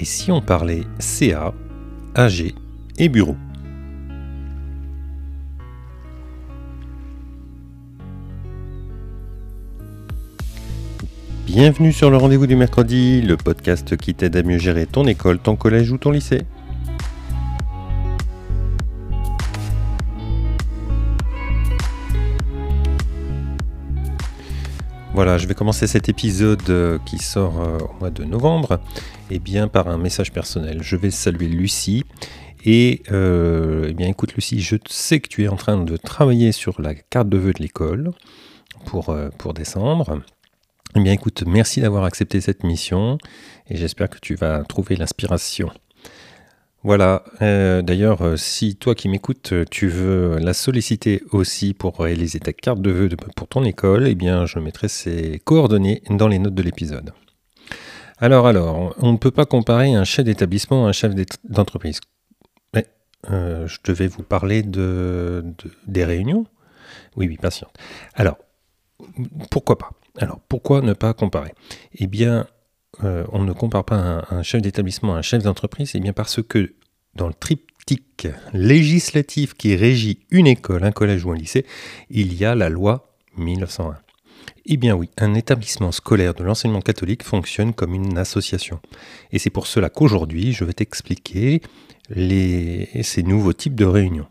Et si on parlait CA, AG et bureau? Bienvenue sur le rendez-vous du mercredi, le podcast qui t'aide à mieux gérer ton école, ton collège ou ton lycée. Voilà, je vais commencer cet épisode euh, qui sort euh, au mois de novembre, et eh bien par un message personnel. Je vais saluer Lucie. Et euh, eh bien écoute Lucie, je sais que tu es en train de travailler sur la carte de vœux de l'école pour, pour décembre. Eh bien écoute, merci d'avoir accepté cette mission et j'espère que tu vas trouver l'inspiration. Voilà, euh, d'ailleurs, euh, si toi qui m'écoutes, euh, tu veux la solliciter aussi pour réaliser ta carte de vœux pour ton école, eh bien, je mettrai ses coordonnées dans les notes de l'épisode. Alors, alors, on ne peut pas comparer un chef d'établissement à un chef d'entreprise. Je devais vous parler de, des réunions. Oui, oui, patiente. Alors, pourquoi pas? Alors, pourquoi ne pas comparer? Eh bien, on ne compare pas un, chef d'établissement à un chef d'entreprise, eh bien parce que dans le triptyque législatif qui régit une école, un collège ou un lycée, il y a la loi 1901. Eh bien oui, un établissement scolaire de l'enseignement catholique fonctionne comme une association. Et c'est pour cela qu'aujourd'hui, je vais t'expliquer ces nouveaux types de réunions.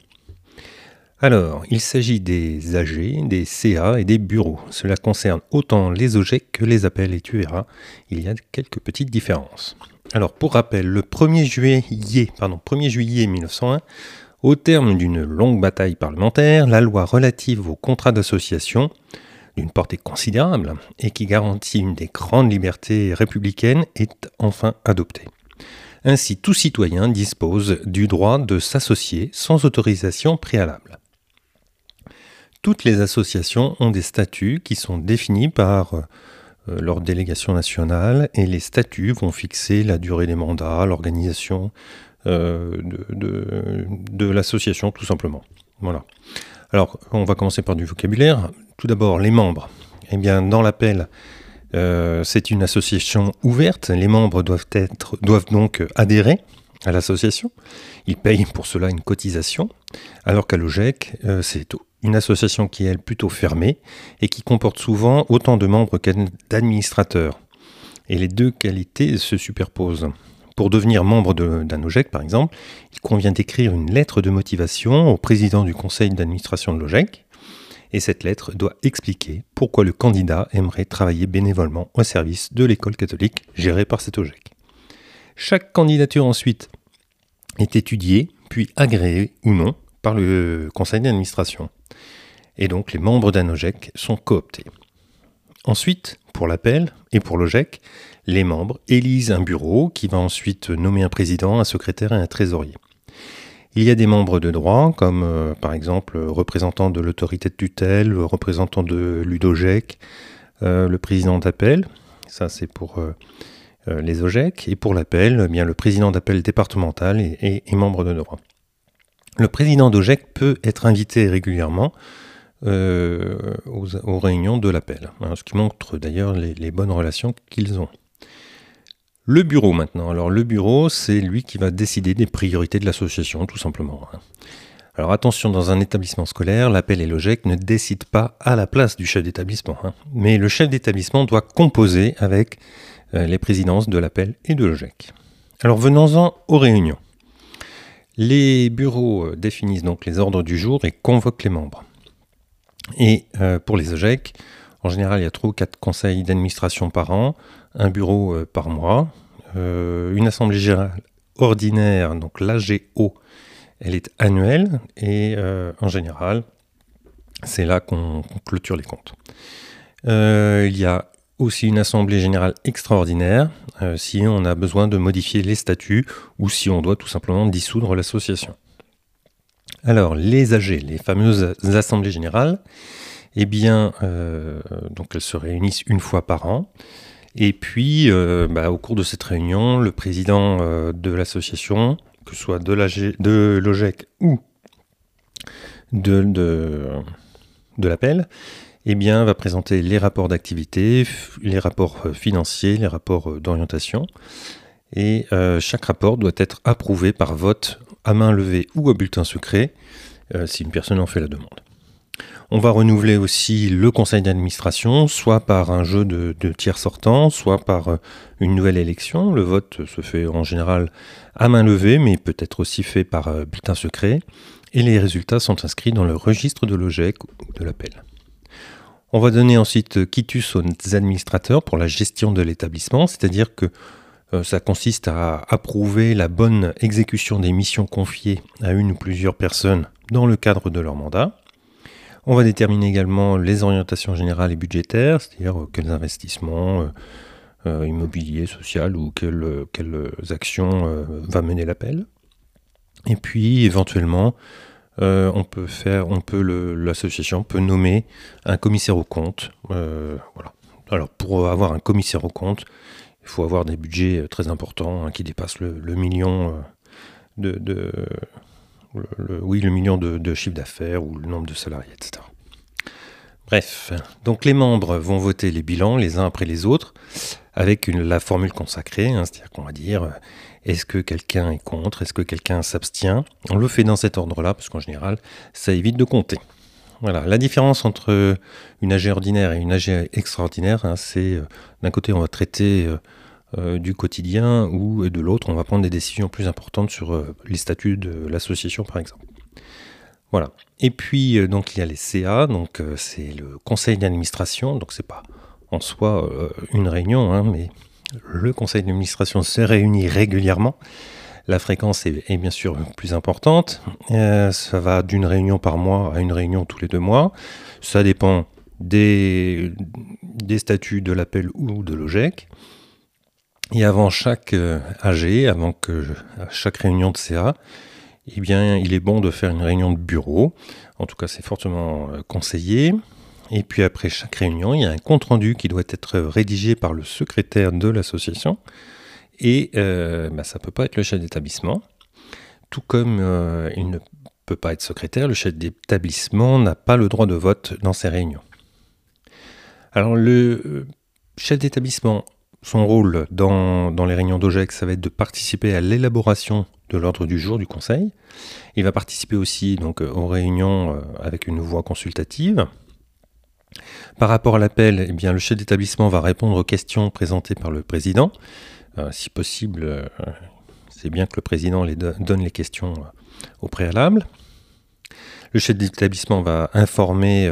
Alors, il s'agit des AG, des CA et des bureaux. Cela concerne autant les OGEC que les appels et tu verras, il y a quelques petites différences. Alors, pour rappel, le 1er juillet, pardon, 1er juillet 1901, au terme d'une longue bataille parlementaire, la loi relative au contrat d'association, d'une portée considérable et qui garantit une des grandes libertés républicaines, est enfin adoptée. Ainsi, tout citoyen dispose du droit de s'associer sans autorisation préalable. Toutes les associations ont des statuts qui sont définis par euh, leur délégation nationale et les statuts vont fixer la durée des mandats, l'organisation euh, de, l'association tout simplement. Voilà. Alors on va commencer par du vocabulaire. Tout d'abord les membres. Eh bien dans l'appel euh, c'est une association ouverte. Les membres doivent, donc adhérer à l'association. Ils payent pour cela une cotisation, alors qu'à l'OGEC, c'est tout une association qui est plutôt fermée et qui comporte souvent autant de membres que d'administrateurs. Et les deux qualités se superposent. Pour devenir membre d'un OGEC, par exemple, il convient d'écrire une lettre de motivation au président du conseil d'administration de l'OGEC. Et cette lettre doit expliquer pourquoi le candidat aimerait travailler bénévolement au service de l'école catholique gérée par cet OGEC. Chaque candidature ensuite est étudiée, puis agréée ou non par le conseil d'administration. Et donc les membres d'un OGEC sont cooptés. Ensuite, pour l'appel et pour l'OGEC, les membres élisent un bureau qui va ensuite nommer un président, un secrétaire et un trésorier. Il y a des membres de droit, comme euh, par exemple représentant de l'autorité de tutelle, représentant de l'UDOGEC, euh, le président d'appel, ça c'est pour euh, les OGEC, et pour l'appel, eh bien le président d'appel départemental est membre de droit. Le président d'OGEC peut être invité régulièrement euh, aux, réunions de l'appel, hein, ce qui montre d'ailleurs les, bonnes relations qu'ils ont. Le bureau maintenant. Alors le bureau, c'est lui qui va décider des priorités de l'association, tout simplement. Hein. Alors attention, dans un établissement scolaire, l'appel et l'OGEC ne décident pas à la place du chef d'établissement. Hein. Mais le chef d'établissement doit composer avec euh, les présidences de l'appel et de l'OGEC. Alors venons-en aux réunions. Les bureaux euh, définissent donc les ordres du jour et convoquent les membres. Et euh, pour les OGEC, en général, il y a trois ou quatre conseils d'administration par an, un bureau euh, par mois, une assemblée générale ordinaire, donc l'AGO, elle est annuelle et en général, c'est là qu'on clôture les comptes. il y a aussi une assemblée générale extraordinaire euh, si on a besoin de modifier les statuts ou si on doit tout simplement dissoudre l'association. Alors, les AG, les fameuses assemblées générales, eh bien, euh, donc elles se réunissent une fois par an. Et puis, euh, bah, au cours de cette réunion, le président de l'association, que ce soit de l'OGEC ou de, de l'appel, eh bien, va présenter les rapports d'activité, les rapports euh, financiers, les rapports euh, d'orientation. Et euh, chaque rapport doit être approuvé par vote à main levée ou à bulletin secret si une personne en fait la demande. On va renouveler aussi le conseil d'administration, soit par un jeu de, tiers sortants, soit par une nouvelle élection. Le vote se fait en général à main levée, mais peut être aussi fait par bulletin secret. Et les résultats sont inscrits dans le registre de l'OGEC ou de l'appel. On va donner ensuite quitus aux administrateurs pour la gestion de l'établissement, c'est-à-dire que euh, ça consiste à approuver la bonne exécution des missions confiées à une ou plusieurs personnes dans le cadre de leur mandat. On va déterminer également les orientations générales et budgétaires, c'est-à-dire euh, quels investissements euh, immobiliers, sociaux ou quelles, actions va mener l'appel. Et puis éventuellement, on peut faire, on peut l'association peut nommer un commissaire au compte. voilà. Alors pour avoir un commissaire au compte, il faut avoir des budgets euh, très importants hein, qui dépassent le, million euh, de, oui, le million de, chiffre d'affaires ou le nombre de salariés, etc. Bref, donc les membres vont voter les bilans les uns après les autres avec la formule consacrée, hein, c'est-à-dire qu'on va dire euh, est-ce que quelqu'un est contre, est-ce que quelqu'un s'abstient? On le fait dans cet ordre-là parce qu'en général, ça évite de compter. Voilà, la différence entre une AG ordinaire et une AG extraordinaire, hein, c'est d'un côté on va traiter euh, du quotidien ou de l'autre, on va prendre des décisions plus importantes sur euh, les statuts de l'association par exemple. Voilà. Et puis euh, donc il y a les CA, donc c'est le conseil d'administration, donc c'est pas en soi une réunion, hein, mais le conseil d'administration se réunit régulièrement. La fréquence est, bien sûr plus importante. ça va d'une réunion par mois à une réunion tous les deux mois. Ça dépend des, statuts de l'appel ou de l'OGEC. Et avant chaque euh, AG, avant que chaque réunion de CA, eh bien, il est bon de faire une réunion de bureau. En tout cas, c'est fortement euh, conseillé. Et puis après chaque réunion, il y a un compte-rendu qui doit être rédigé par le secrétaire de l'association. Et euh, bah, ça ne peut pas être le chef d'établissement. Tout comme il ne peut pas être secrétaire, le chef d'établissement n'a pas le droit de vote dans ces réunions. Alors le chef d'établissement son rôle dans, les réunions d'OGEC, ça va être de participer à l'élaboration de l'ordre du jour du Conseil. Il va participer aussi donc, aux réunions euh, avec une voix consultative. Par rapport à l'appel, eh bien, le chef d'établissement va répondre aux questions présentées par le président. Euh, si possible, euh, c'est bien que le président donne les questions au préalable. Le chef d'établissement va informer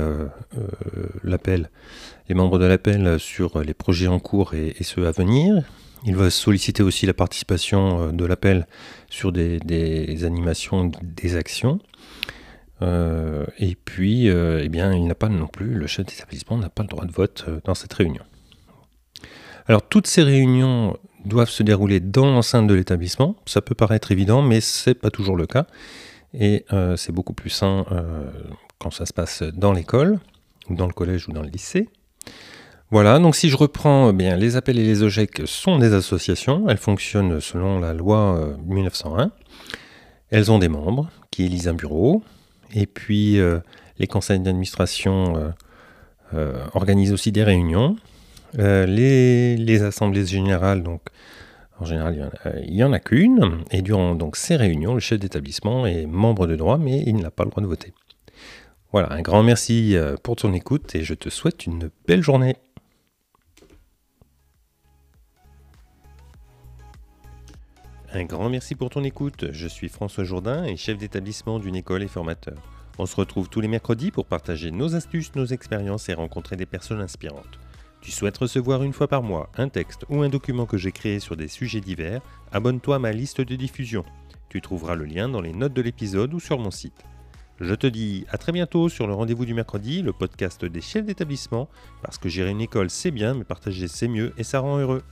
l'appel les membres de l'appel sur les projets en cours et, ceux à venir. Il va solliciter aussi la participation euh, de l'appel sur des, animations, des actions. Euh, et puis, euh, eh bien, il n'a pas non plus, le chef d'établissement n'a pas le droit de vote dans cette réunion. Alors, toutes ces réunions doivent se dérouler dans l'enceinte de l'établissement. Ça peut paraître évident, mais ce n'est pas toujours le cas. Et c'est beaucoup plus sain quand ça se passe dans l'école, ou dans le collège ou dans le lycée. Voilà, donc si je reprends, eh bien, les appels et les OGEC sont des associations, elles fonctionnent selon la loi 1901. Euh, elles ont des membres qui élisent un bureau, et puis euh, les conseils d'administration euh, organisent aussi des réunions. Les, assemblées générales, donc en général, il n'y en, a, qu'une, et durant donc ces réunions, le chef d'établissement est membre de droit, mais il n'a pas le droit de voter. Voilà, un grand merci pour ton écoute et je te souhaite une belle journée. Un grand merci pour ton écoute. Je suis François Jourdain et chef d'établissement d'une école et formateur. On se retrouve tous les mercredis pour partager nos astuces, nos expériences et rencontrer des personnes inspirantes. Tu souhaites recevoir une fois par mois un texte ou un document que j'ai créé sur des sujets divers Abonne-toi à ma liste de diffusion. Tu trouveras le lien dans les notes de l'épisode ou sur mon site. Je te dis à très bientôt sur le rendez-vous du mercredi, le podcast des chefs d'établissement, parce que gérer une école c'est bien, mais partager c'est mieux et ça rend heureux.